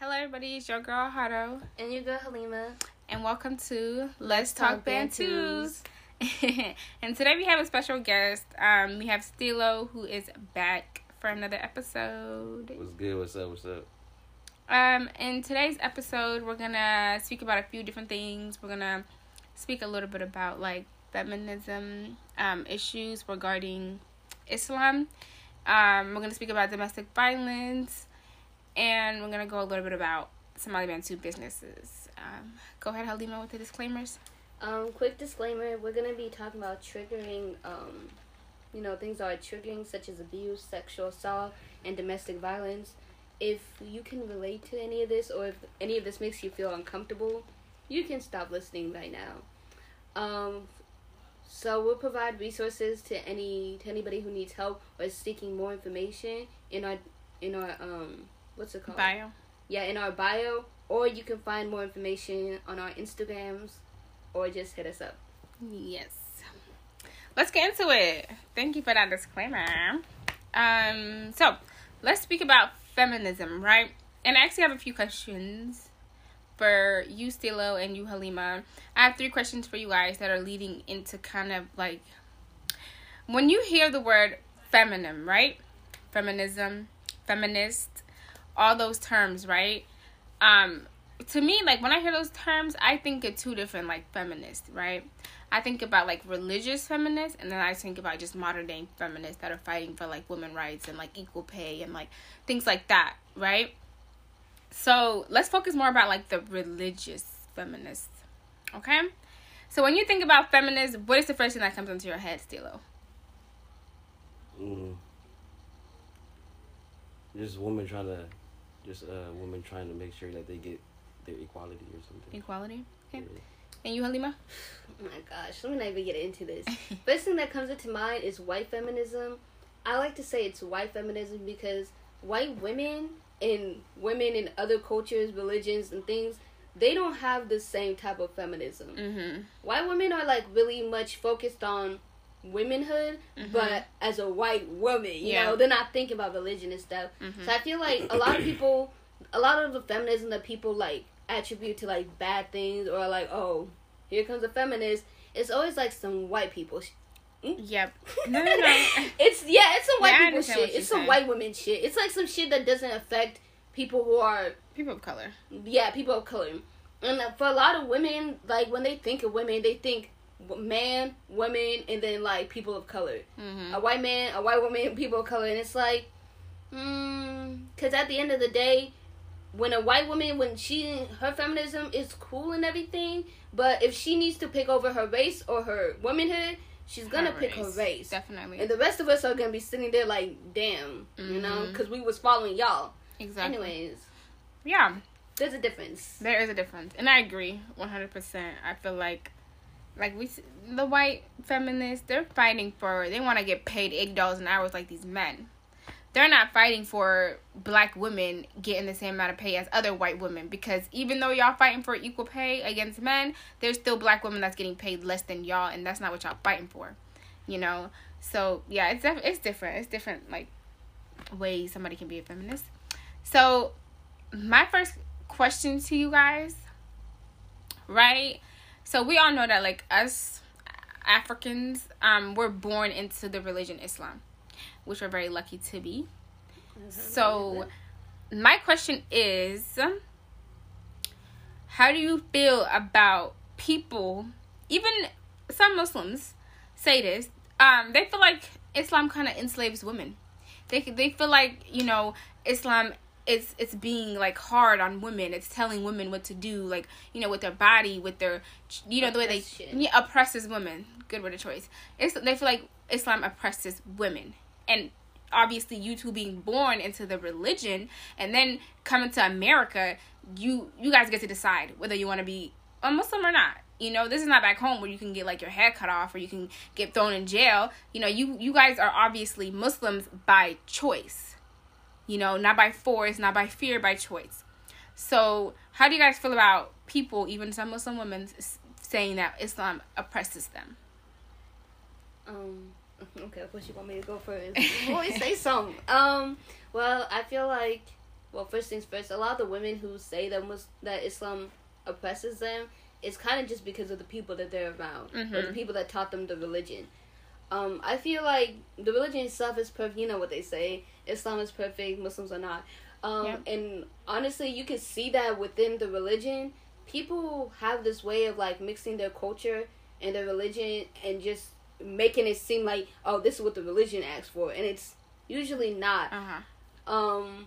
Hello, everybody. It's your girl Hado, And your girl Halima. and welcome to Let's Talk Talk Bantus. and today we have a special guest. Um, we have Stilo, who is back for another episode. What's good? What's up? What's up? Um, in today's episode, we're gonna speak about a few different things. We're gonna speak a little bit about like feminism um, issues regarding Islam. Um, we're gonna speak about domestic violence, and we're gonna go a little bit about Somali Bantu businesses. Um, go ahead, Halima, with the disclaimers. Um, quick disclaimer, we're gonna be talking about triggering, um, you know, things that are triggering such as abuse, sexual assault, and domestic violence. If you can relate to any of this or if any of this makes you feel uncomfortable, you can stop listening right now. Um, so we'll provide resources to any to anybody who needs help or is seeking more information in our in our um what's it called? Bio. yeah, in our bio, or you can find more information on our Instagrams, or just hit us up. Yes. Let's get into it. Thank you for that disclaimer. Um, so let's speak about feminism, right? And I actually have a few questions for you, Stilo, and you, Halima. I have three questions for you guys that are leading into kind of like when you hear the word feminine, right? Feminism, feminist, all those terms, right? Um, to me, like when I hear those terms, I think of two different like feminists, right? I think about like religious feminists, and then I think about just modern day feminists that are fighting for like women rights and like equal pay and like things like that, right? So let's focus more about like the religious feminists, okay? So when you think about feminists, what is the first thing that comes into your head, Stilo? Mm. Just women trying to, just uh, women trying to make sure that they get their equality or something. Equality. Okay. Yeah. And you, Halima? Oh my gosh, let me not even get into this. First thing that comes into mind is white feminism. I like to say it's white feminism because white women and women in other cultures, religions, and things, they don't have the same type of feminism. Mm-hmm. White women are like really much focused on womanhood, but as a white woman, you Yeah. know, they're not thinking about religion and stuff. Mhm. So I feel like a lot of people, a lot of the feminism that people like attribute to like bad things or like, oh, here comes a feminist. It's always like some white people. Sh- Yep. No, no, no. it's yeah, it's some white Yeah, people shit. It's some saying. white women shit. It's like some shit that doesn't affect people who are People of color. yeah, people of color. And for a lot of women, like when they think of women, they think man, women, and then like people of color. Mm-hmm. A white man, a white woman, people of color, and it's like, mm, because at the end of the day, when a white woman, when she her feminism is cool and everything, but if she needs to pick over her race or her womanhood, she's gonna Her pick her race. Definitely. And the rest of us are gonna be sitting there like, damn, you know, because we was following y'all. exactly. Anyways, Yeah. there's a difference. There is a difference, and I agree one hundred percent. I feel like, like we, the white feminists, they're fighting for. They want to get paid eight dollars an hour like these men. They're not fighting for black women getting the same amount of pay as other white women because even though y'all fighting for equal pay against men, there's still black women that's getting paid less than y'all, and that's not what y'all fighting for, you know. So yeah, it's def- it's different. It's different like ways somebody can be a feminist. So my first question to you guys, right? So we all know that like us Africans, um, we're born into the religion Islam, which we're very lucky to be. So my question is how do you feel about people even some Muslims say this um they feel like Islam kind of enslaves women they they feel like you know Islam is it's being like hard on women it's telling women what to do like you know with their body with their you know the way they yeah, oppresses women good word of choice it's they feel like Islam oppresses women and obviously you two being born into the religion and then coming to America, you you guys get to decide whether you want to be a Muslim or not. You know, this is not back home where you can get like your head cut off or you can get thrown in jail. You know, you you guys are obviously Muslims by choice. You know, not by force, not by fear, by choice. So, how do you guys feel about people, even some Muslim women, saying that Islam oppresses them? Um. Okay, of course you want me to go first. Always say something. Um. Well, I feel like well, first things first. A lot of the women who say that Mus- that Islam oppresses them, it's kind of just because of the people that they're around or the Mhm. people that taught them the religion. Um, I feel like the religion itself is perfect. You know what they say: Islam is perfect, Muslims are not. Um, Yep. And honestly, you can see that within the religion, people have this way of like mixing their culture and their religion and just making it seem like, oh, this is what the religion asks for, and it's usually not Uh huh. um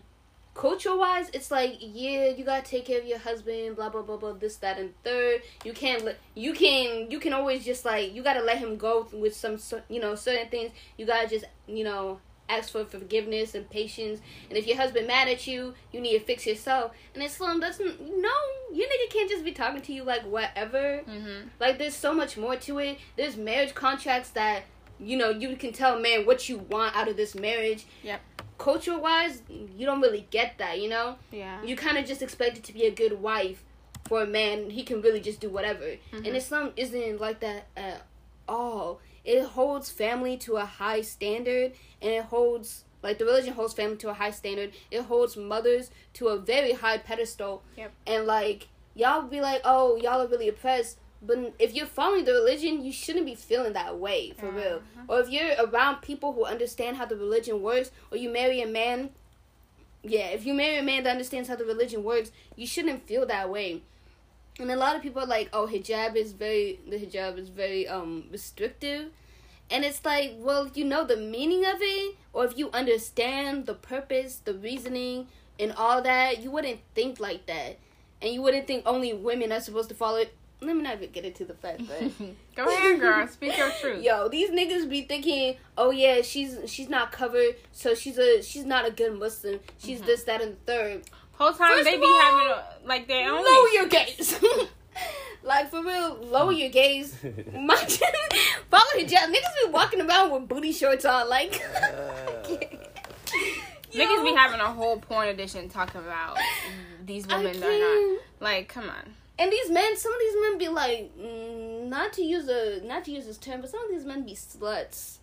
culture wise it's like yeah you gotta take care of your husband blah blah blah blah this that and third. You can't let you can you can always just like you gotta let him go with some you know certain things. You gotta just you know ask for forgiveness and patience. And if your husband mad at you you need to fix yourself. And islam doesn't no your nigga can't just be talking to you like whatever. Mhm. like there's so much more to it. There's marriage contracts that you know you can tell man what you want out of this marriage. Yep. Culture wise, you don't really get that. You know, Yeah. you kind of just expect it to be a good wife for a man. He can really just do whatever. Mhm. And Islam isn't like that at all. It holds family to a high standard, and it holds like the religion holds family to a high standard. It holds mothers to a very high pedestal. Yep. And like y'all be like, oh, y'all are really oppressed. But if you're following the religion, you shouldn't be feeling that way for real. Uh-huh. Or if you're around people who understand how the religion works, or you marry a man, yeah, if you marry a man that understands how the religion works, you shouldn't feel that way. And a lot of people are like, oh, hijab is very, the hijab is very um restrictive. And it's like, well, you know the meaning of it, or if you understand the purpose, the reasoning, and all that, you wouldn't think like that. And you wouldn't think only women are supposed to follow it. Let me not even get into the fact that Go ahead, girl. Speak your truth. Yo, these niggas be thinking, oh yeah, she's she's not covered, so she's a she's not a good Muslim. She's Mhm. this, that, and the third. Whole time First they be all, having a, like their own. Lower your gaze. like for real, lower your gaze. My you, follow hijab. Niggas be walking around with booty shorts on, like. Niggas be having a whole porn edition talking about these I women are can't. Like, come on. And these men, some of these men be like, mm, not to use a, not to use this term, but some of these men be sluts,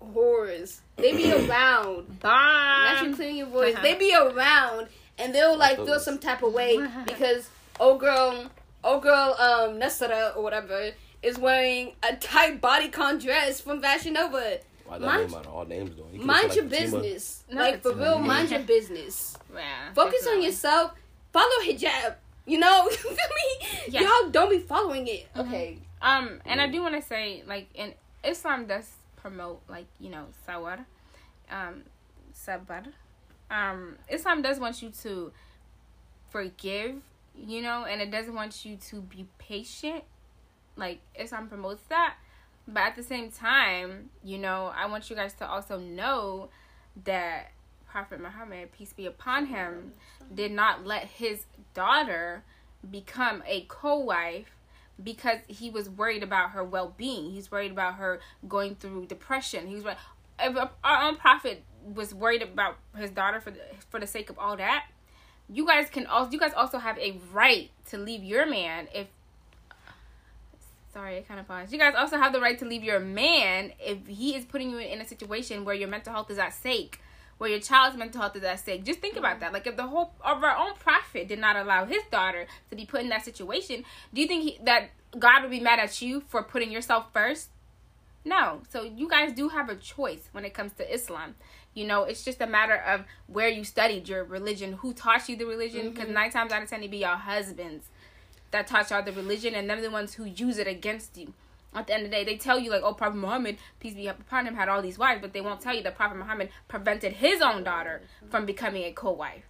whores. They be around. Not you Bomb. clearing your voice. Uh-huh. They be around and they'll like feel some type of way because oh girl, oh girl, um, Nesara or whatever is wearing a tight bodycon dress from Fashion Nova. Why that Mind- name out of all names though? You Mind your like, business. No, like for real, mind your business. Yeah. Focus on yourself. Follow hijab. You know, you feel me? Yeah. Y'all don't be following it. Mhm. Okay. Um, and I do want to say, like, in Islam does promote, like, you know, sawar, um, sabar. Um, Islam does want you to forgive, you know, and it doesn't want you to be patient. Like, Islam promotes that. But at the same time, you know, I want you guys to also know that Prophet Muhammad, peace be upon him, did not let his daughter become a co-wife because he was worried about her well-being. He's worried about her going through depression. He was. If our own prophet was worried about his daughter for the, for the sake of all that. You guys can also you guys also have a right to leave your man if sorry, I kind of paused. You guys also have the right to leave your man if he is putting you in a situation where your mental health is at stake, where your child's mental health is at stake. Just think about that. Like if the whole of our own prophet did not allow his daughter to be put in that situation, do you think he, that God would be mad at you for putting yourself first? No. So you guys do have a choice when it comes to Islam. You know, it's just a matter of where you studied your religion, who taught you the religion. Because Mhm. nine times out of ten, it'd be your husbands that taught y'all the religion, and they're the ones who use it against you. At the end of the day, they tell you like, "Oh, Prophet Muhammad, peace be upon him, had all these wives," but they won't tell you that Prophet Muhammad prevented his own daughter from becoming a co-wife,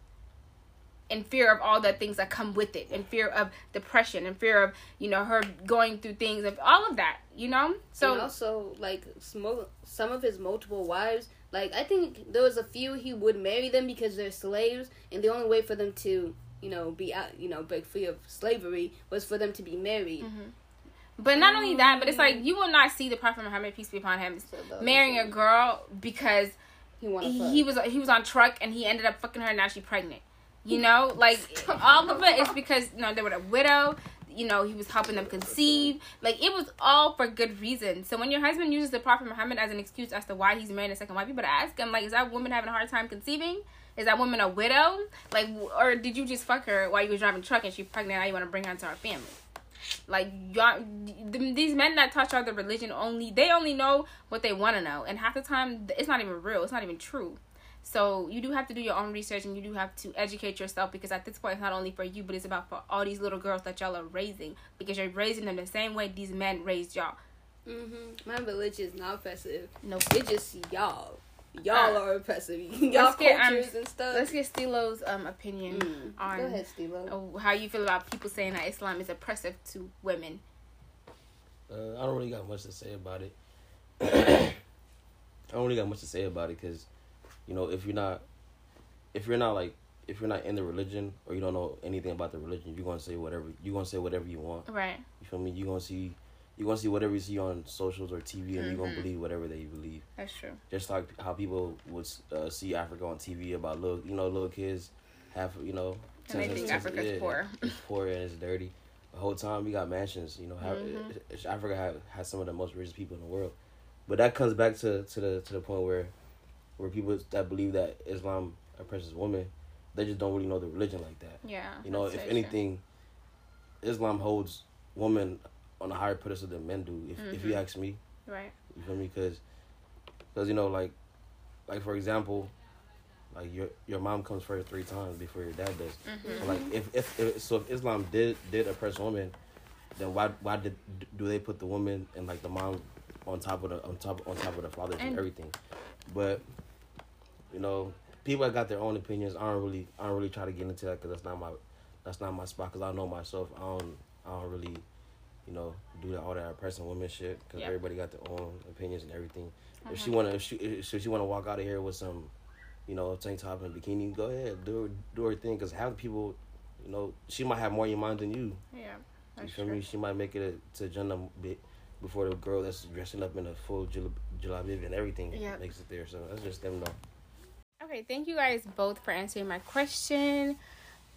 in fear of all the things that come with it, in fear of depression, in fear of you know her going through things of all of that. You know, So and also like some of his multiple wives. Like I think there was a few he would marry them because they're slaves, and the only way for them to you know be out you know break free of slavery was for them to be married. Mhm. But not only that, but it's like you will not see the Prophet Muhammad peace be upon him So that was marrying a girl because he he was he was on truck and he ended up fucking her and now she's pregnant. You know, like all of it is because you know they were a widow. You know, he was helping them conceive. Like it was all for good reason. So when your husband uses the Prophet Muhammad as an excuse as to why he's marrying a second wife, you better ask him like, is that woman having a hard time conceiving? Is that woman a widow? Like, or did you just fuck her while you was driving truck and she pregnant? Now you want to bring her into our family? Like y'all, th- these men that touch y'all religion only, they only know what they want to know, and half the time it's not even real. It's not even true. So you do have to do your own research and you do have to educate yourself because at this point it's not only for you, but it's about for all these little girls that y'all are raising because you're raising them the same way these men raised y'all. Mm-hmm. My religion is not oppressive. Nope. It just y'all. Y'all Uh, are oppressive. Y'all let's get, um, and stuff. Let's get Stilo's um opinion Mm. on Go ahead, Stilo. uh, how you feel about people saying that Islam is oppressive to women. Uh, I don't really got much to say about it. I don't really got much to say about it because, you know, if you're not, if you're not like, if you're not in the religion or you don't know anything about the religion, you're gonna say whatever you're gonna say whatever you want. Right. You feel me? You're gonna see, you're gonna see whatever you see on socials or TV, and you're gonna Mhm. believe whatever they believe. That's true. Just like how people would uh, see Africa on TV about little, you know, little kids have, you know, And they think Africa's yeah, poor. It's poor and it's dirty. The whole time we got mansions, you know. Mhm. it- Africa ha- has some of the most richest people in the world, but that comes back to, to the to the point where, where people that believe that Islam oppresses women, they just don't really know the religion like that. Yeah. You know, if true. anything, Islam holds women on a higher pedestal than men do. If if you Mhm. ask me, Right. you feel me? Because, because you know, like, like for example, like your your mom comes first three times before your dad does. Mhm. So like if, if if so if Islam did did oppress women, then why why did do they put the woman and like the mom on top of the on top on top of the fathers and, And- everything? But you know, people that got their own opinions. I don't really I don't really try to get into that because that's not my that's not my spot. Because I know myself. I don't I don't really you know do that all that oppressing women shit. Because Yeah. everybody got their own opinions and everything. If she Uh-huh. wanna if she if she, wanna walk out of here with some you know, tank top and bikini, go ahead, do her, do her thing. Cause half the people, you know, she might have more in your mind than you. Yeah. You That's feel true. me? She might make it to Jannah bit before the girl that's dressing up in a full jal- jalabib and everything Yep. makes it there. So that's just them though. Okay, thank you guys both for answering my question.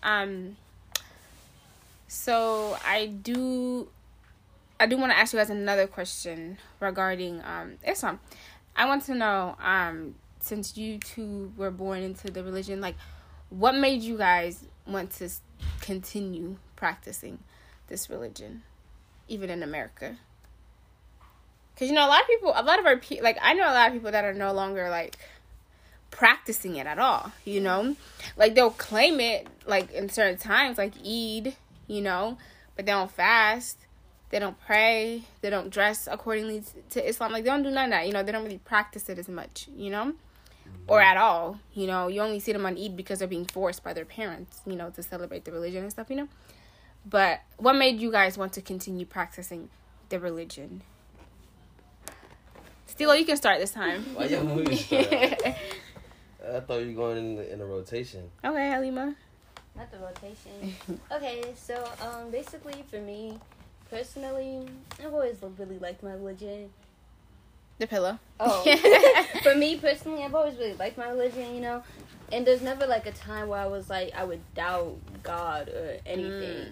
Um so I do I do want to ask you guys another question regarding um Islam. I want to know um since you two were born into the religion like what made you guys want to continue practicing this religion even in America? Cuz you know a lot of people a lot of our pe- like I know a lot of people that are no longer like practicing it at all, you know? Like they'll claim it like in certain times like Eid, you know, but they don't fast, they don't pray, they don't dress accordingly to Islam. Like they don't do none of that, you know, they don't really practice it as much, you know? Or at all, you know, you only see them on Eid because they're being forced by their parents, you know, to celebrate the religion and stuff, you know? But what made you guys want to continue practicing the religion? Stilo, you can start this time. Why y'all moving? I thought you were going in the, in a rotation. Okay, Halima. Not the rotation. okay, so um, basically for me, personally, I've always really liked my religion. The pillow. Oh, for me personally, I've always really liked my religion, you know. And there's never like a time where I was like I would doubt God or anything.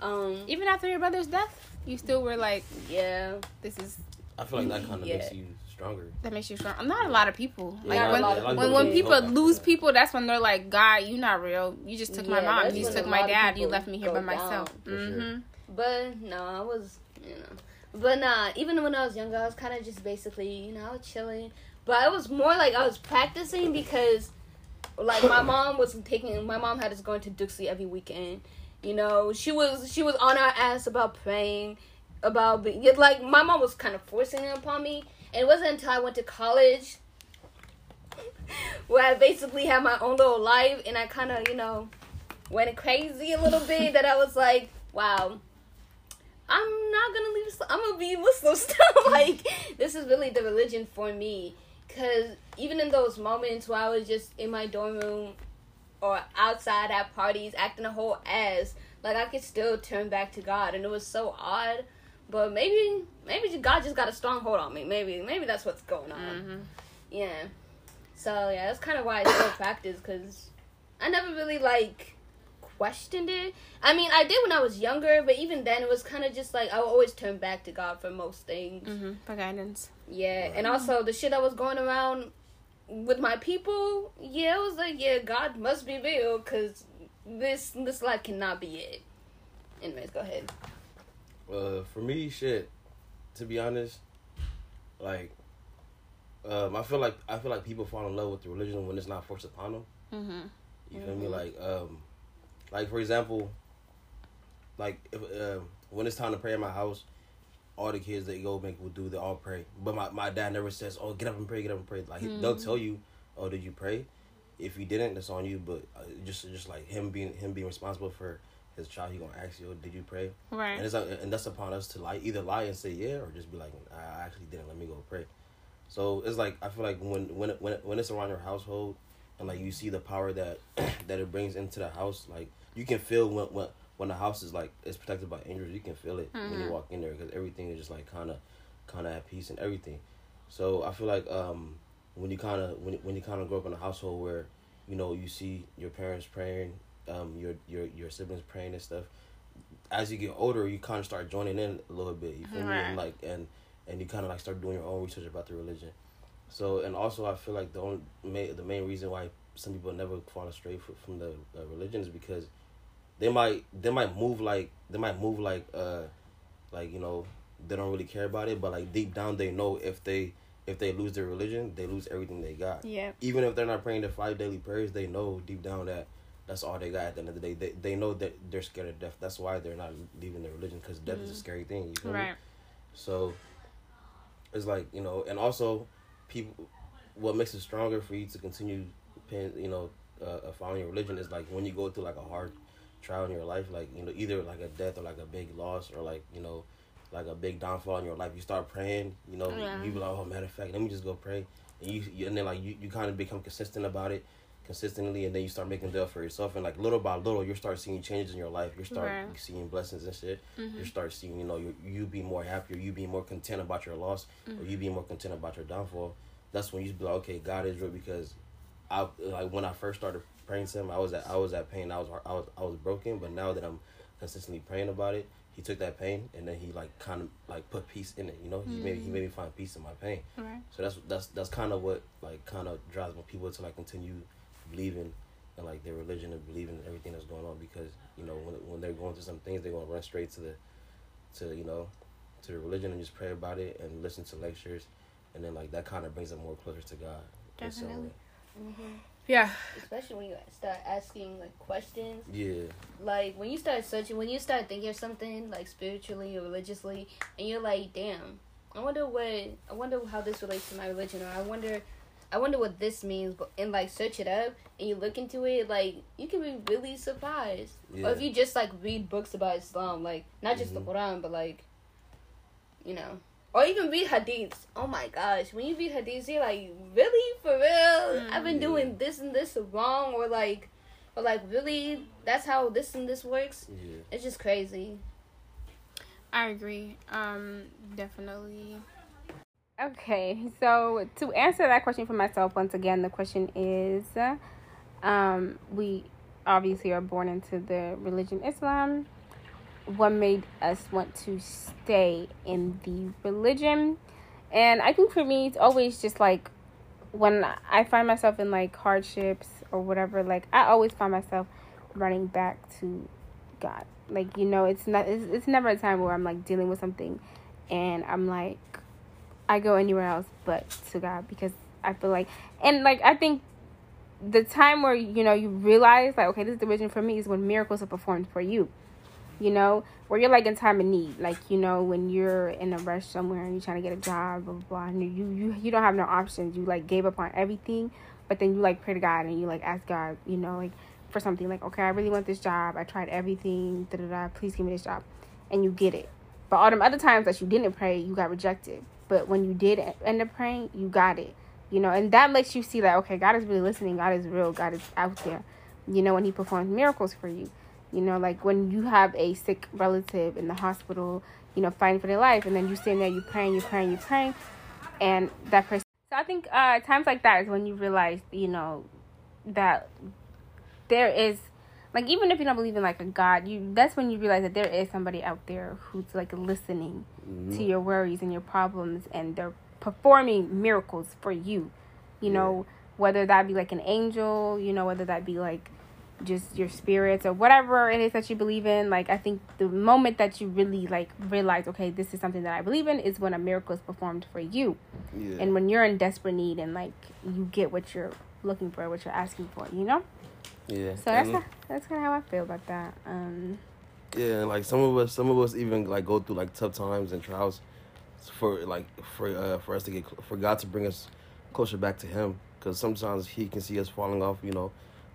Mm. Um, Even after your brother's death, you still were like, yeah, "This is I feel like that mm, kind of Yeah. makes you stronger. that makes you strong." I'm not a lot of people. Yeah, Like when lot of when people when do. people lose people, that's when they're like, "God, you're not real. You just took my mom. You just took my dad. You left me here by go myself." down. For sure. Mm-hmm. But no, I was, you know. But nah, even when I was younger, I was kind of just basically, you know, I was chilling. But I was more like I was practicing because, like, my mom was taking. My mom had us going to dugsi every weekend. You know, she was she was on our ass about praying, about being like my mom was kind of forcing it upon me. And it wasn't until I went to college where I basically had my own little life, and I kind of, you know, went crazy a little bit. that I was like, wow. I'm not gonna leave. I'm gonna be Muslim still. like this is really the religion for me. Cause even in those moments where I was just in my dorm room or outside at parties acting a whole ass, like I could still turn back to God, and it was so odd. But maybe, maybe God just got a strong hold on me. Maybe, maybe that's what's going on. hmm Yeah. So yeah, that's kind of why I still practice because I never really like questioned it. I mean, I did when I was younger, but even then, it was kind of just like I would always turn back to God for most things. hmm For guidance. Yeah, and also the shit that was going around with my people, yeah, it was like, yeah, God must be real because this this life cannot be it. Anyways, go ahead. Uh, for me, shit. To be honest, like, um, I feel like I feel like people fall in love with the religion when it's not forced upon them. Mm-hmm. You feel me? Mhm. Like, um, like for example, like if uh, when it's time to pray in my house, all the kids that go make will do they all pray. But my, my dad never says, "Oh, get up and pray, get up and pray." Like he they'll Mhm. tell you, "Oh, did you pray?" If you didn't, that's on you. But uh, just just like him being him being responsible for his child, he gonna ask you, "Oh, "Did you pray?" Right. And it's uh, and that's upon us to lie, either lie and say yeah, or just be like, I actually didn't. Let me go pray. So it's like I feel like when when when when it's around your household, and like you see the power that that it brings into the house, like you can feel when when when the house is like is protected by angels, you can feel it when you Mhm. walk in there because everything is just like kind of kind of at peace and everything. So I feel like um when you kind of when when you kind of grow up in a household where you know you see your parents praying, um your your your siblings praying and stuff. As you get older, you kind of start joining in a little bit. You feel me? And like and and you kind of like start doing your own research about the religion. So and also I feel like the only main, the main reason why some people never fall astray from the uh, religion is because they might they might move like they might move like uh like you know they don't really care about it, but like deep down they know if they if they lose their religion, they lose everything they got. Yeah. Even if they're not praying the five daily prayers, they know deep down that that's all they got at the end of the day. They they know that they're scared of death. That's why they're not leaving their religion because death is a Mhm. scary thing. You me? Right. So it's like you know, and also people. What makes it stronger for you to continue you know, uh, uh, following your religion is like when you go through like a hard trial in your life, like you know, either like a death or like a big loss or like you know, like a big downfall in your life. You start praying, you know, Yeah. you be like, oh, matter of fact, let me just go pray, and you, you and then like you, you kind of become consistent about it consistently and then you start making deal for yourself and like little by little you start seeing changes in your life you start Right. seeing blessings and shit Mm-hmm. you start seeing, you know, you you be more happier, you be more content about your loss, or you be more content about your downfall. That's when you be like, okay, God is real because I like when I first started praying to Him, I was at I was at pain, I was I was I was broken, but now that I'm consistently praying about it, He took that pain and then He like kind of like put peace in it, you know. He made He made me find peace in my pain. Right. So that's that's that's kind of what like kind of drives my people to like continue believing in like their religion and believing in everything that's going on because you know when when they're going through some things they're gonna run straight to the to you know to the religion and just pray about it and listen to lectures and then like that kind of brings them more closer to God. in some Definitely. way. Mm-hmm. Yeah. Especially when you start asking like questions. Yeah. Like when you start searching, when you start thinking of something like spiritually or religiously, and you're like, damn, I wonder what, I wonder how this relates to my religion, or I wonder, I wonder what this means. But and like search it up, and you look into it, like you can be really surprised. Yeah. Or if you just like read books about Islam, like not just Mhm. the Quran, but like, you know. Or even read hadiths. Oh my gosh. When you read hadiths, you're like, really? For real? I've been Mm. doing this and this wrong or like or like really that's how this and this works? Yeah. It's just crazy. I agree. Um, definitely. Okay, so to answer that question for myself, once again, the question is, um, we obviously are born into the religion Islam. What made us want to stay in the religion? And I think for me, it's always just like when I find myself in like hardships or whatever, like I always find myself running back to God. Like, you know, it's not it's, it's never a time where I'm like dealing with something and I'm like I go anywhere else but to God because I feel like and like I think the time where you know you realize like okay this is the religion for me is when miracles are performed for you you know where you're like in time of need. Like you know when you're in a rush somewhere and you're trying to get a job blah blah, blah. And you, you you don't have no options. You like gave up on everything but then you like pray to god and you like ask god you know like for something. Like okay i really want this job. I tried everything. Da da da. Please give me this job. And you get it. But all them other times that you didn't pray you got rejected. But when you did end up praying you got it you know? And that makes you see that okay god is really listening. God is real. God is out there you know when he performs miracles for you you know like when you have a sick relative in the hospital you know fighting for their life and then you stand there you praying you praying you praying and that person so i think uh times like that is when you realize you know that there is like even if you don't believe in like a god you that's when you realize that there is somebody out there who's like listening Mhm. to your worries and your problems and they're performing miracles for you you Yeah. know whether that be like an angel, you know, whether that be like just your spirits or whatever it is that you believe in. Like I think the moment that you really like realize, okay, this is something that I believe in, is when a miracle is performed for you, Yeah. and when you're in desperate need and like you get what you're looking for, what you're asking for, you know. yeah. So that's how, that's kind of how I feel about that. Um, Yeah, and like some of us, some of us even like go through like tough times and trials, for like for uh, for us to get for God to bring us closer back to Him, because sometimes He can see us falling off, you know,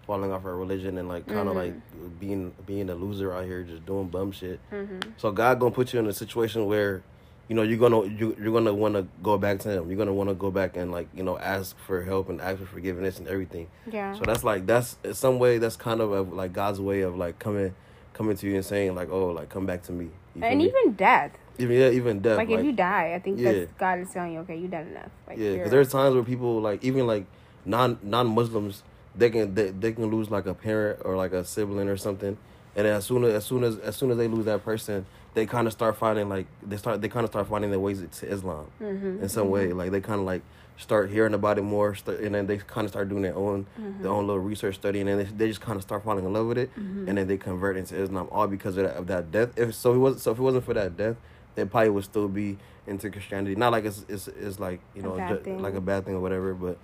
falling off our religion and like kind of Mhm. like being being a loser out here just doing bum shit. mhm. So God gonna put you in a situation where, you know, you're gonna you, you're gonna want to go back to Him. You're gonna want to go back and like you know ask for help and ask for forgiveness and everything. Yeah. So that's like that's in some way that's kind of a, like God's way of like coming coming to you and saying like oh like come back to me. You and me? even death. even yeah even death like, like, if you die, I think Yeah. that's God is telling you, okay, you done enough. Like, yeah because there's times where people like even like non non Muslims they can they, they can lose like a parent or like a sibling or something and as soon as as soon as as soon as they lose that person they kind of start finding like they start they kind of start finding their ways to Islam Mhm, in some way like they kind of like start hearing about it more st- and then they kind of start doing their own mhm, their own little research study and then they, they just kind of start falling in love with it mhm. and then they convert into Islam all because of that, of that death. If so, it was so if it wasn't for that death, they probably would still be into Christianity. Not like it's it's, it's like you know bad ju- like a bad thing or whatever, but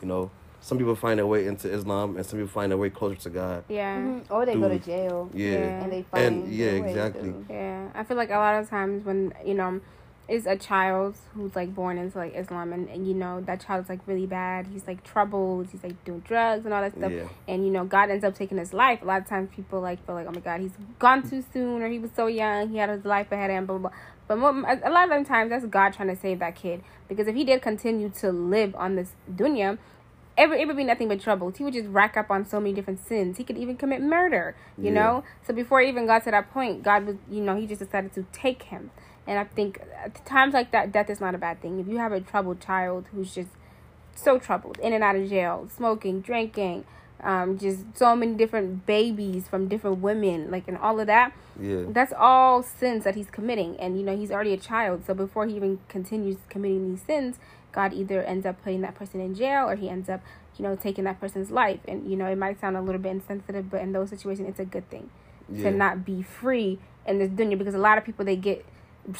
you know some people find their way into Islam and some people find their way closer to God. yeah. Mhm. Or they go to jail Yeah, Yeah. and they find And- yeah, exactly. to- Yeah, I feel like a lot of times when you know, it's a child who's like born into like Islam, and, and you know that child is like really bad. He's like troubled. He's like doing drugs and all that stuff. Yeah, And you know, God ends up taking his life. A lot of times, people like feel like, oh my God, he's gone too soon, or he was so young, he had his life ahead of him, blah blah. blah. But mo- a lot of times, that's God trying to save that kid because if he did continue to live on this dunya. It would, it would be nothing but troubles. He would just rack up on so many different sins. He could even commit murder, you Yeah. know? So before he even got to that point, God was, you know, he just decided to take him. And I think at times like that, death is not a bad thing. If you have a troubled child who's just so troubled, in and out of jail, smoking, drinking, um, just so many different babies from different women, like, and all of that, yeah, that's all sins that he's committing. And, you know, he's already a child. So before he even continues committing these sins, God either ends up putting that person in jail or he ends up, you know, taking that person's life. And, you know, it might sound a little bit insensitive, but in those situations, it's a good thing yeah, to not be free in this dunya because a lot of people they get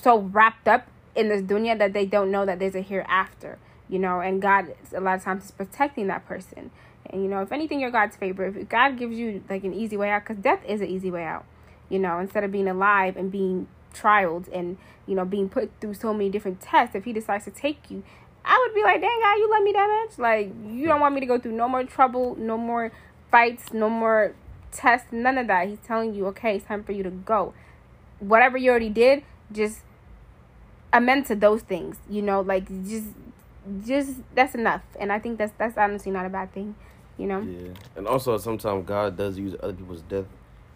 so wrapped up in this dunya that they don't know that there's a hereafter you know and god a lot of times is protecting that person and you know if anything you're god's favor. if god gives you like an easy way out because death is an easy way out you know instead of being alive and being trialed and you know being put through so many different tests if he decides to take you i would be like dang god you love me that much? Like you don't want me to go through no more trouble no more fights no more tests none of that. He's telling you okay it's time for you to go. Whatever you already did just amend to those things you know like just just that's enough. And i think that's that's honestly not a bad thing you know? Yeah. And also sometimes God does use other people's death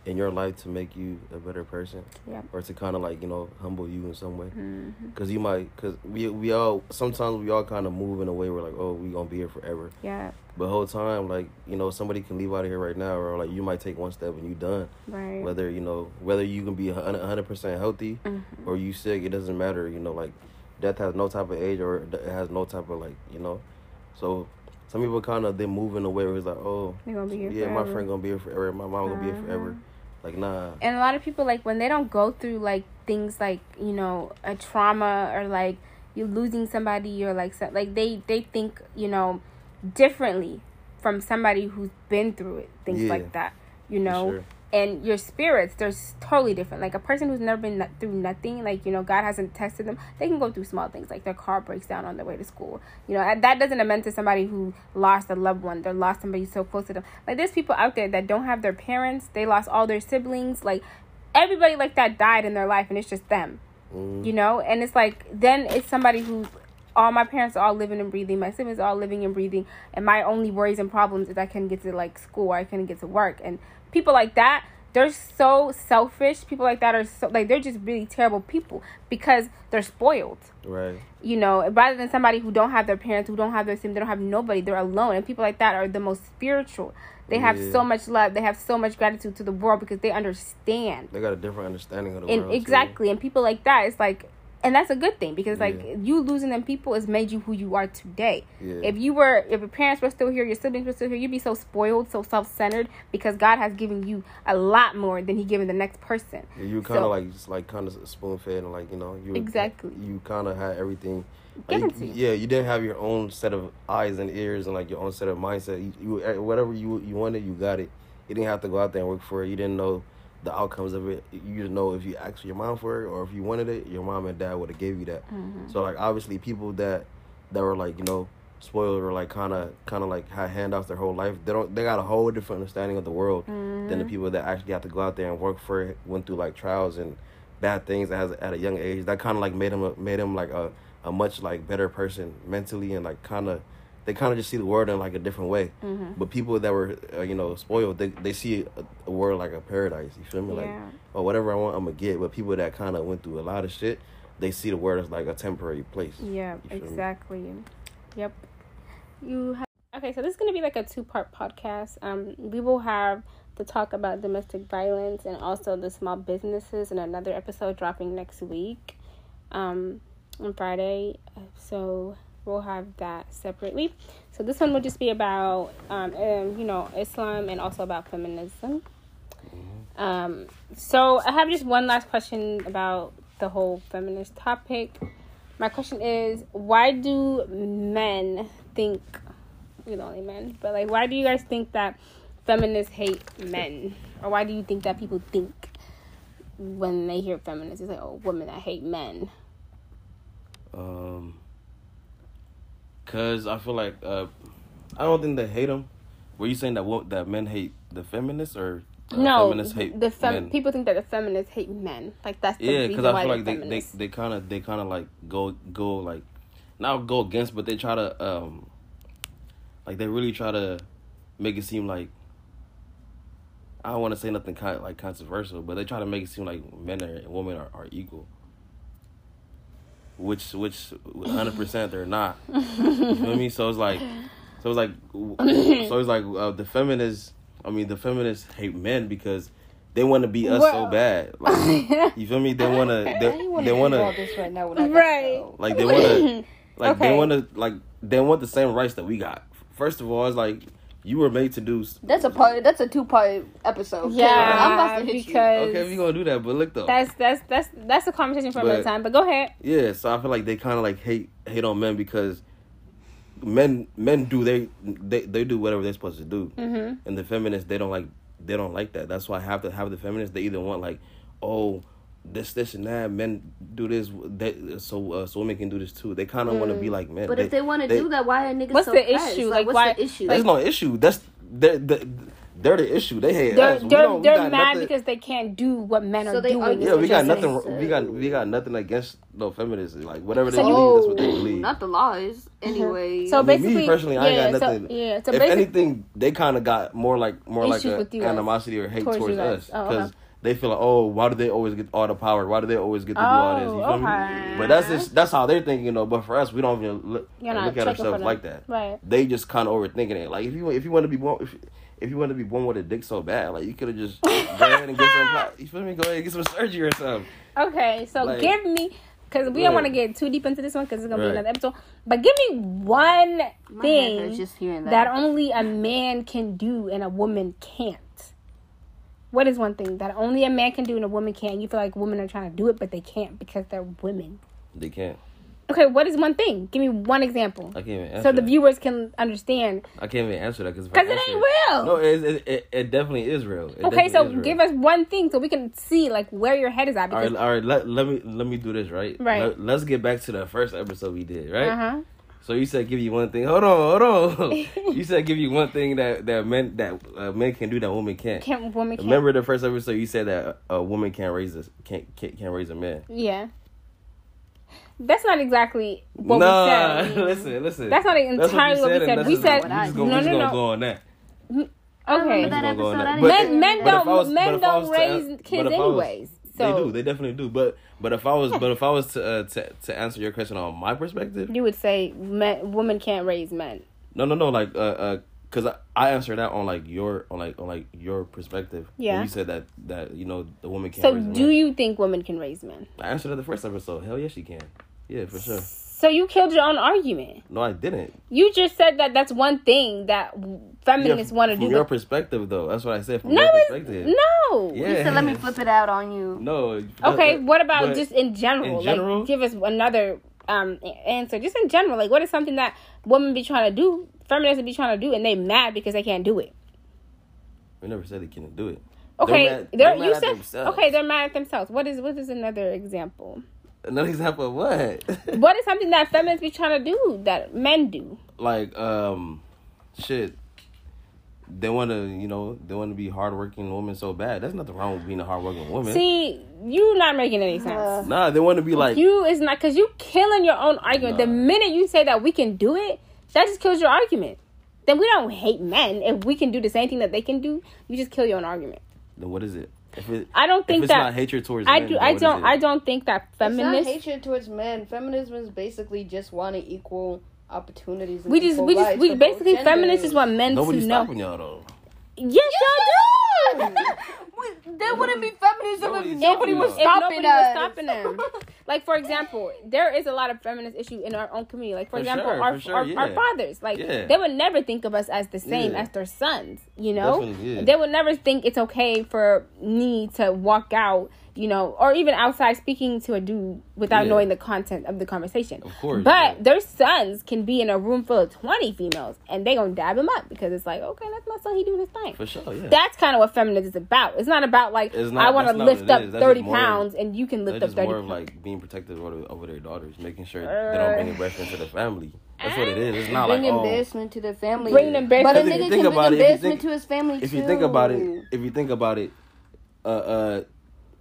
in your life to make you a better person. Yeah. Or to kind of like you know humble you in some way. hmm Cause you might, cause we we all sometimes we all kind of move in a way where like oh we gonna be here forever. yeah But whole time, like you know, somebody can leave out of here right now, or like you might take one step and you're done. right Whether you know, whether you can be a hundred percent healthy Mhm. or you sick, it doesn't matter. You know, like death has no type of age or it has no type of like you know. So some people kind of they move in a way where it's like, oh they're gonna be here yeah, my friend gonna be here forever, my mom gonna be here forever. Like nah, and a lot of people like when they don't go through like things like you know a trauma or like you're losing somebody or like so, like they they think you know differently from somebody who's been through it things Yeah. like that you for know sure. And your spirits they're totally different. Like a person who's never been through nothing like you know god hasn't tested them they can go through small things like their car breaks down on their way to school. You know that doesn't amend to somebody who lost a loved one they lost somebody so close to them. Like there's people out there that don't have their parents they lost all their siblings like everybody like that died in their life and it's just them. Mm, you know? And it's like then it's somebody who all my parents are all living and breathing my siblings are all living and breathing and my only worries and problems is i couldn't get to like school or i couldn't get to work and people like that they're so selfish people like that are so like they're just really terrible people because they're spoiled right. you know rather than somebody who don't have their parents who don't have their siblings they don't have nobody they're alone and people like that are the most spiritual they have Yeah. so much love they have so much gratitude to the world because they understand They got a different understanding of the and world. too. exactly and people like that it's like and that's a good thing because like Yeah. you losing them people has made you who you are today. Yeah. If you were, if your parents were still here, your siblings were still here, you'd be so spoiled, so self-centered because God has given you a lot more than He given the next person. Yeah, you kind of So- like just like kind of spoon fed and like you know you Exactly. you kind of had everything. Like, you. yeah, you didn't have your own set of eyes and ears and like your own set of mindset. You, you eh, whatever you you wanted, you got it. You didn't have to go out there and work for it. You didn't know the outcomes of it. You just know if you asked your mom for it or if you wanted it, your mom and dad would have gave you that. Mm-hmm. So like obviously people that that were like you know spoiled or like kind of kind of like had handouts their whole life. They don't they got a whole different understanding of the world Mm-hmm. than the people that actually have to go out there and work for it. Went through like trials and bad things as at a young age. That kind of like made him a, made him like a a much like better person mentally and like kind of they kind of just see the world in like a different way. Mm-hmm. But people that were uh, you know spoiled, they they see a, a world like a paradise. You feel me? Like Yeah. or whatever I want, I'm gonna get. But people that kind of went through a lot of shit, they see the world as like a temporary place. Yeah, feel me? exactly. Yep. You have okay. So this is gonna be like a two-part podcast. Um, we will have the talk about domestic violence and also the small businesses in another episode dropping next week, um, on Friday. So we'll have that separately. So this one will just be about um, um you know Islam and also about feminism. Um, so I have just one last question about the whole feminist topic. My question is, why do men think we're the only men, but like, why do you guys think that feminists hate men, or why do you think that people think when they hear feminists, it's like, oh, women that hate men? Um, cause I feel like uh, I don't think they hate them. Were you saying that wo- that men hate the feminists or uh, no, feminists hate the fem- men? people think that the feminists hate men. Like that's the yeah, because I why feel like they they feminists. they kind of they kind of like go go like not go against, but they try to um like they really try to make it seem like I don't want to say nothing kind like controversial, but they try to make it seem like men are, and women are, are equal. Which which hundred percent they're not. you feel me? So it's like so it's like so it's like uh, the feminists. I mean the feminists hate men because they want to be us so bad. Like you feel me? They want to they, they want to this right now when I Right. like they want to like they want to like they want the same rights that we got. First of all, it's like you were made to do. That's a part. That's a two part episode. yeah, I'm about to hit you. because Okay, we gonna do that, but look though. that's that's that's that's a conversation for another time. But go ahead. Yeah, so I feel like they kind of like hate hate on men because men men do they they they do whatever they're supposed to do, Mm-hmm. and the feminists they don't like they don't like that. That's why I have to have the feminists. They either want like, oh, this this and that. Men do this, they, so uh, so women can do this too. They kind of want to be like men. But if they want to do that, why are niggas What's so the pressed? issue? Like, Like, what's why- the issue? There's no issue. That's they're, they're, they're the issue. They hate They're us. They're, we they're got mad nothing- because they can't do what men So are they doing. argue Yeah, we got saying. nothing. We got we got nothing against no feminists. Like whatever they So you- believe, that's what they Oh, believe. not the laws. Anyway. So I mean, basically, me personally, I ain't yeah, got so- yeah, so if basically- anything, they kind of got more like more like a with you guys. animosity or hate Towards towards, you guys. us Oh, because okay. They feel like, oh, why do they always get all the power? Why do they always get to do all this? You Oh, feel okay. me? But that's just that's how they're thinking, you know. But for us, we don't even look, You're look at ourselves like that. Right. They just kind of overthinking it. Like if you if you want to be born if, if you want to be born with a dick so bad, like you could have just go ahead and get some. You feel me? Go ahead and get some surgery or something. Okay, so Like- give me because we Go don't want to get too deep into this one because it's gonna be another episode. But give me one My thing just that. that only a man can do and a woman can't. What is one thing that only a man can do and a woman can't? You feel like women are trying to do it, but they can't because they're women. They can't. Okay, what is one thing? Give me one example I can't even answer so the that. viewers can understand. I can't even answer that because Because it ain't real. No, it, it, it, it definitely is real. It okay, definitely so is real. give us one thing so we can see like where your head is at. All Because right, all right. Let, let me let me do this right. Right. Let, us get back to the first episode we did. Right. uh huh. So you said give you one thing. Hold on, hold on. you said give you one thing that that men that uh, men can do that women can't. Can't woman can't. Remember the first episode you said that a woman can't raise a can't can't, can't raise a man. Yeah. That's not exactly what nah, we said. listen, listen. That's not entirely what we said. that's We said- we just No, gonna, we no, just no, gonna no. go on that. Okay. remember that We just gonna go on that. But- Men men but don't was- men but if I don't was to- raise kids if I was- anyways. So they do. They definitely do. But but if I was but if I was to uh, to to answer your question on my perspective, you would say men, women can't raise men. no no no like uh uh because I, I answered that on like your on like on like your perspective. When Yeah. you said that that you know the woman can't. So, do man. you think women can raise men? I answered that the first episode. Hell yes, she can. Yeah, for sure. So you killed your own argument. No, I didn't. You just said that that's one thing that feminists Yeah, want to from do. your perspective, though. That's what I said. From no, your perspective. no. Yeah. Lisa, let me flip it out on you. No. Okay, that- what about but- just in general? in general? Like, give us another um answer. Just in general, like, what is something that women be trying to do, feminists be trying to do, and they mad because they can't do it? We never said they couldn't do it. Okay, mad- they're, they're mad you at said themselves. okay, they're mad at themselves. What is what is another example? Another example of what? What is something that feminists be trying to do that men do? like um, shit. They want to, you know, they want to be hardworking women so bad. There's nothing wrong with being a hardworking woman. See, you not making any sense. Uh, nah, they want to be like, you is not because you killing your own argument. The minute you say that we can do it, that just kills your argument. Then we don't hate men if we can do the same thing that they can do. You just kill your own argument. then what is it? If it, I don't if think it's that not hatred towards I men, do. I don't. I don't think that It's not feminists. hatred towards men. Feminism is basically just wanting equal opportunities. We just. We just. We for both basically genders. feminists is what men Nobody's to know. stopping y'all though. Yes, y'all do. There wouldn't be feminism Nobody's if nobody stopping was us. if stopping nobody us. was stopping them. Like for example, there is a lot of feminist issue in our own community. Like for, For example, sure, our for sure, our, yeah. our fathers, like Yeah. they would never think of us as the same Yeah. as their sons. You know, yeah. they would never think it's okay for me to walk out. You know, or even outside speaking to a dude without Yeah. knowing the content of the conversation. Of course, but yeah. their sons can be in a room full of twenty females, and they gonna dab him up because it's like, okay, that's my son. He doing his thing For sure, yeah. that's kind of what feminism is about. It's not about like not- I want to that's not what lift up thirty just more- pounds and you can lift That's up just thirty. more of pounds. like being protective over, over their daughters, making sure they don't bring embarrassment to the family. That's what it is. It's not Bring like oh, embarrassment to the family. Bring embarrassment- But a if you nigga think can about bring it, if you embarrassment think- to his family if too. you think about it, if you think about it, uh, uh,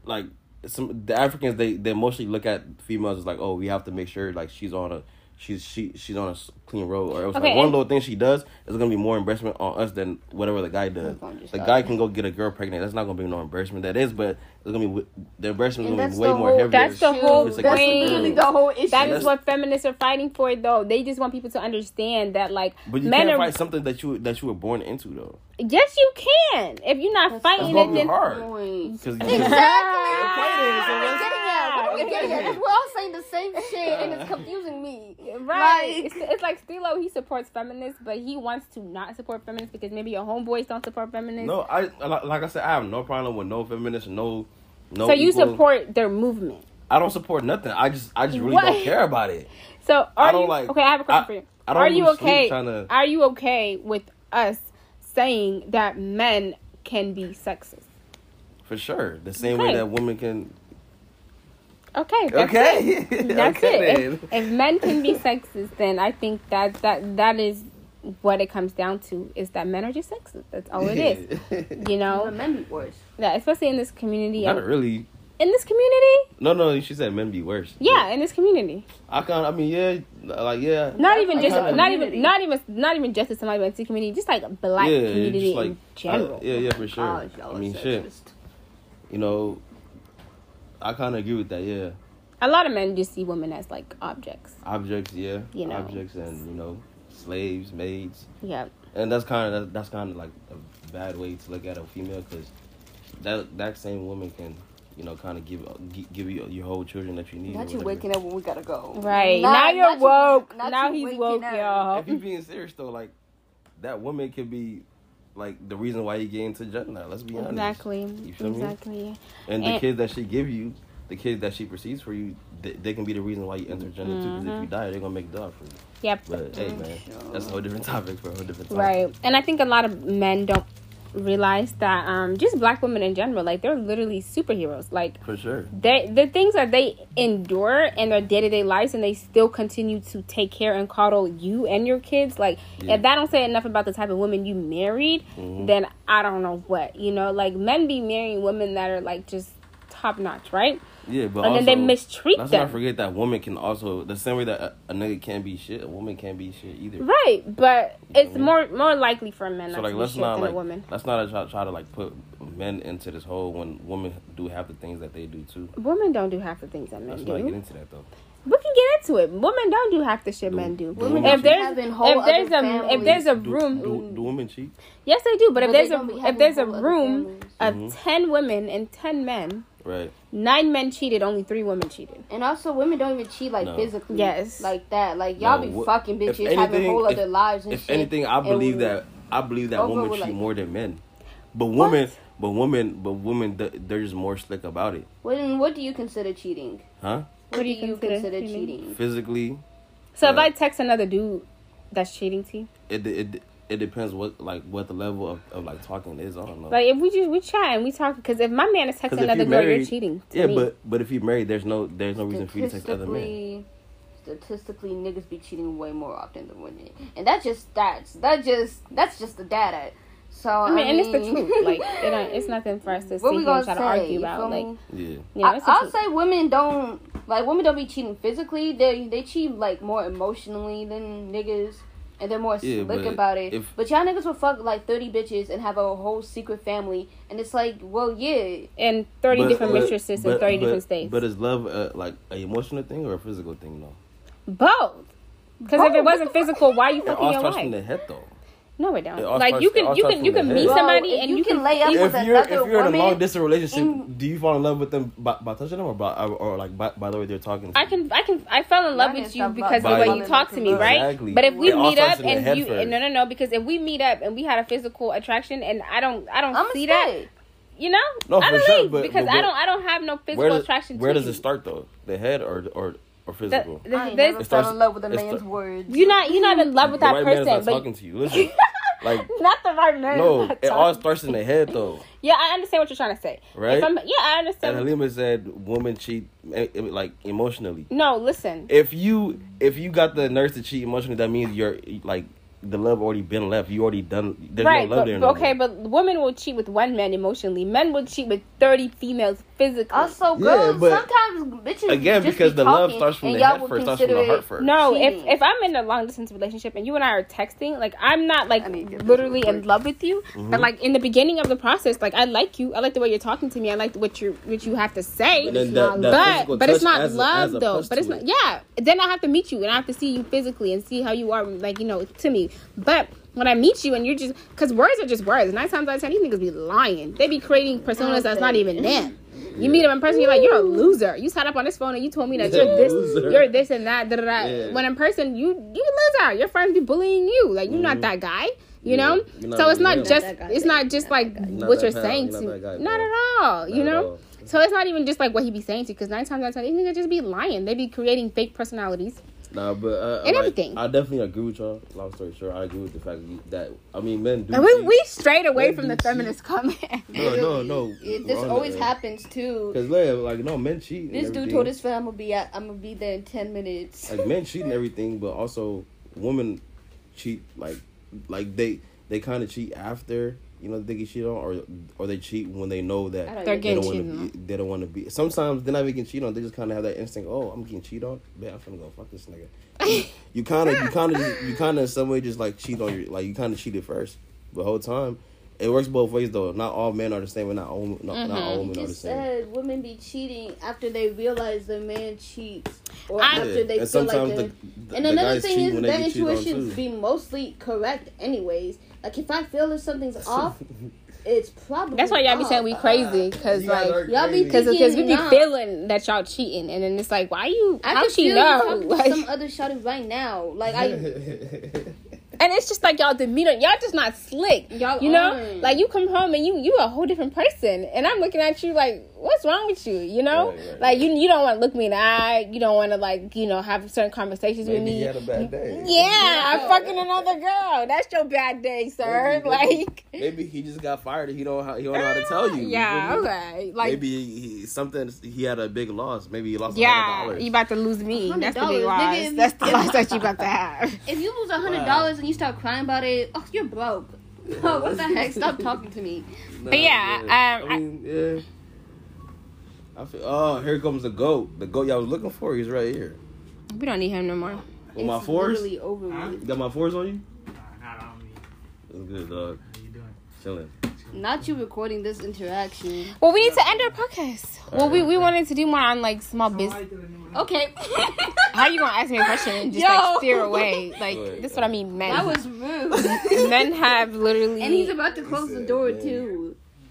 like some the Africans, they they mostly look at females as like, oh, we have to make sure like she's on a she's she she's on a clean road, or else Okay, like one little thing she does is gonna be more embarrassment on us than whatever the guy does. The guy can go get a girl pregnant. That's not gonna be no embarrassment. That is, but it's gonna be the embarrassment is gonna be way the more whole- heavy. That's the whole It's That's against the thing. the whole issue. That is what feminists are fighting for, though. They just want people to understand that, like, But you men can't are. fight something that you that you were born into though. Yes, you can. If you're not fighting gonna it, be then hard. Point. Because Exactly. Okay, then, so What are we're we getting at? 'Cause We're all saying the same shit, and it's uh. confusing me. Right. Like- it's, it's like Stilo, he supports feminists, but he wants to not support feminists because maybe your homeboys don't support feminists. No, I like like I said, I have no problem with no feminists, no, no. so you equal- support their movement. I don't support nothing. I just, I just really What? don't care about it. So are I don't you like- okay? I have a question I- for you. I don't are you lose sleep okay? tryna- Are you okay with us saying that men can be sexist? For sure, the same way that women can. Okay. That's Okay, It. That's Okay, it. If, if men can be sexist, then I think that that that is what it comes down to is that men are just sexist. That's all it is. You But know, men be worse. yeah, especially in this community. Not and- really. In this community, No, no. She said men be worse. yeah, in this community. I can't. I mean, yeah, like yeah. Not even Like just a not even not even not even just in somebody but the community, just like black yeah, community just like in general. I- yeah, yeah, for sure. Gosh, y'all I are mean, shit. You know, I kind of agree with that. Yeah, A lot of men just see women as like objects. objects. Yeah, You know. objects, and you know, slaves, maids. Yeah. and that's kind of that's kind of like a bad way to look at a female because that that same woman can you know kind of give give you your whole children that you need. Not or you waking up when we gotta go. Right. Not- now you're not you- woke. not now you he's woke, up. y'all. If you're being serious though, like that woman could be like the reason why you get into now. Let's be honest. Exactly. You feel me? exactly. And the And- kids that she give you, the kids that she perceives for you, they, they can be the reason why you enter Jannah too. Because if mm-hmm. you die, they're gonna make dua for you. Yep. But hey, man, that's a whole different topic for a whole different topic. Right. And I think a lot of men don't realize that um just black women in general, like they're literally superheroes. Like For sure. they the things that they endure in their day to day lives and they still continue to take care and coddle you and your kids. Like Yeah. if that don't say enough about the type of women you married, Mhm. then I don't know what. You know, like men be marrying women that are like just top notch, right? Yeah, but And then they also, mistreat Let's them. not forget that women can also the same way that a, a nigga can't be shit, a woman can't be shit either. Right, but it's Mhm. more more likely for men. So like, let's not than like woman. let's not try, try to like put men into this hole when women do half the things that they do too. Women don't do half the things that men Let's do. not get into that though. What do can get into it. Women don't do half the shit Do- men do. do Women women If don't be cheat? there's having whole if there's other a if there's a families. Do, room, do, do women cheat? yes they do. But if there's they don't be a if there's a room families. of Mhm. ten women and ten men, Right. Nine men cheated, only three women cheated. And also, women don't even cheat like No. physically. Yes. Like that. Like y'all No, be wh- fucking if bitches having anything- whole if- other lives and If shit. anything, I believe that I believe that women cheat like- more than men. But women, but women, but women, th- they're just more slick about it, What, what do you consider cheating? huh? What, do you consider, cheating? Physically, So if uh, I text another dude, that's cheating to you. it it it depends what like what the level of, of like talking is. I don't know. Like if we just we chat and we talk, because if my man is texting another you girl, you're cheating. To yeah, me. but but if you're married, there's no there's no reason for you to text other men. statistically, niggas be cheating way more often than women, and that's just stats. That just that's just the data. So I mean, and it's the truth. Like it it's nothing for us to sit what we gonna and try say? to argue about. Like? Yeah, yeah, I, I'll truth. say women don't like women don't be cheating physically. They they cheat like more emotionally than niggas, and they're more Yeah, slick about it. if- but y'all niggas will fuck like thirty bitches and have a whole secret family, and it's like, well, yeah, and thirty But- different but- mistresses in but- thirty but- different states. But is love uh, like an emotional thing or a physical thing though? Both. Because if it wasn't physical, why are you fucking all your starts wife? from the head though. No, it don't. It like starts- you can you can you can meet head. Somebody if and you you can can lay up you- with if you're another if you're in a long distance relationship, in- do you fall in love with them by, by touching them or by or, or like by, by the way they're talking? To I can I can I fell in love with you because of the way you talk to me, with right? Exactly. But if we It meet up starts in the and you first. no no no because if we meet up and we had a physical attraction and I don't I don't I'm see that you know No, I for don't sure, leave but- because but I don't I don't have no physical Where does attraction. where does it start though? The head or or or The- physical? the- I ain't there's- never starts- fell in love with a man's start- words. you're not you're not in love with the that right man is person, not but talking to you. Listen, like not the right man. no, it all starts in the head though, Yeah, I understand what you're trying to say. right? If I'm, yeah, I and understand. Halima said women cheat eh, eh, like emotionally. no, listen. If you if you got the nurse to cheat emotionally, that means you're like the love already been left. You already done. There's right, no love but, there. no okay, more. but women will cheat with one man emotionally. Men will cheat with thirty females physically. Also, Yeah, girls, but- sometimes bitches again just because be the love starts from the head first, starts from the heart first. no, if cheating. if I'm in a long distance relationship and you and I are texting, like I'm not like I need to get this literally in love with you, Mm-hmm. but like in the beginning of the process, like I like you. I like the way you're talking to me. I like what you what you have to say. But then It's not but but it's not love a though. But it's not it. yeah. Then I have to meet you and I have to see you physically and see how you are like you know to me. But when I meet you and you're just because words are just words. Nine times out of ten, these niggas be lying. They be creating personas that's not even them. You meet them in person, you're like, you're a loser. You sat up on this phone and you told me that you're this, Loser. you're this and that. Da, da, da. Yeah. When in person, you you a loser. Your friends be bullying you. Like you're not that guy. You Mm-hmm. Yeah. know. Not So it's not him. just Not it's not just Not like that guy. Not what you're pal. saying You're to not guy, not at all. You Not at know. all. So it's not even just like what he be saying to you, because nine times out of ten, these niggas just be lying. They be creating fake personalities. Nah, but uh, And like, everything. I definitely agree with y'all. Long story short, I agree with the fact that I mean men do. And we we strayed away from the do cheat. feminist comment. No, no, no. It, this always happens too. Because like no men cheat. This dude told his friend I'm gonna be at, I'm gonna be there in ten minutes. like men cheat and everything, but also women cheat like like they they kind of cheat after you know they get cheated on, or or they cheat when they know that They're even- getting they don't want cheated to be. They don't want to be. Sometimes they're not even getting cheated on. They just kind of have that instinct. Oh, I'm getting cheated on. Man, I'm finna go fuck this nigga. you kind of, you kind of, you kind of in some way just like cheat on your like you kind of cheated first the whole time. It works both ways though. Not all men are the same, and not all not, not mm-hmm. all women are the Just same. said women be cheating after they realize the man cheats, or I- after Yeah, they and feel like the, the, the, And the another guys thing cheat is when that get intuitions be mostly correct anyways. Like if I feel that something's off, it's probably That's why y'all be saying we crazy, because like. are y'all be. Because because we be Nah. feeling that y'all cheating, and then it's like, why you? I how she know? you to Like, some other shawty right now. Like I, and it's just like y'all demeanor. Y'all just not slick. Y'all you know, aren't. like you come home and you you a whole different person, and I'm looking at you like, what's wrong with you? You know, Right, right, like you you don't want to look me in the eye. You don't want to like you know have certain conversations with me. he had a bad day. Yeah, I'm fucking another girl. That's your bad day, sir. Maybe, like, maybe he just got fired. and He don't how he don't know how to tell you. you yeah, feel okay. Like, maybe he, he something he had a big loss. Maybe he lost yeah, $100. you about to lose me. That's the big loss. nigga, That's you- the loss that you about to have. if you lose a hundred Wow. dollars and you start crying about it, oh, you're broke. Oh, what the heck? Stop talking to me. Nah, But yeah, um, I mean, yeah. I feel. Oh, here comes the goat. The goat y'all was looking for. He's right here. We don't need him no more. With my It's fours. literally over Huh? with. You got my fours on you. Nah, not on me. That's good, dog. How you doing? Chilling. Chilling. Not you recording this interaction. Well, we need to end our podcast. Well, we, we wanted to do more on like small business. Okay. How you gonna ask me a question and just Yo. like steer away? Like Wait, this is what I mean. Men. that was rude. men have literally. and he's about to close the door man. too.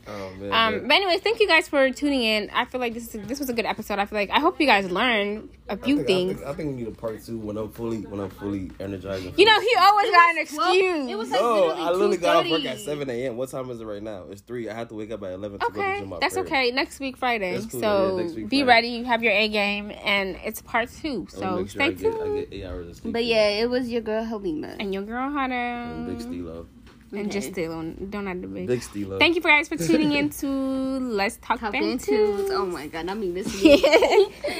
Oh man. Um, but anyways, thank you guys for tuning in. I feel like this is, this was a good episode. I feel like I hope you guys learned a few think, things. I think, I think we need a part two when I'm fully when I'm fully energized. You know, he always got an Well, excuse. it was like No, literally I literally got off work at 7 a.m. What time is it right now? It's 3. I have to wake up at 11 to go to okay, gym. that's okay. Next week Friday. Cool, so yeah, next week be Friday. ready. You have your A game, and it's part two. So make sure stay I get, tuned. get 8 hours of sleep. But yeah, it was your girl Halima. And your girl had a And Big Stilo. And just Okay. still don't have to be. Big Stilo. Thank you guys for tuning in to Let's Talk, Top Bantu. into. Oh my god, I mean this.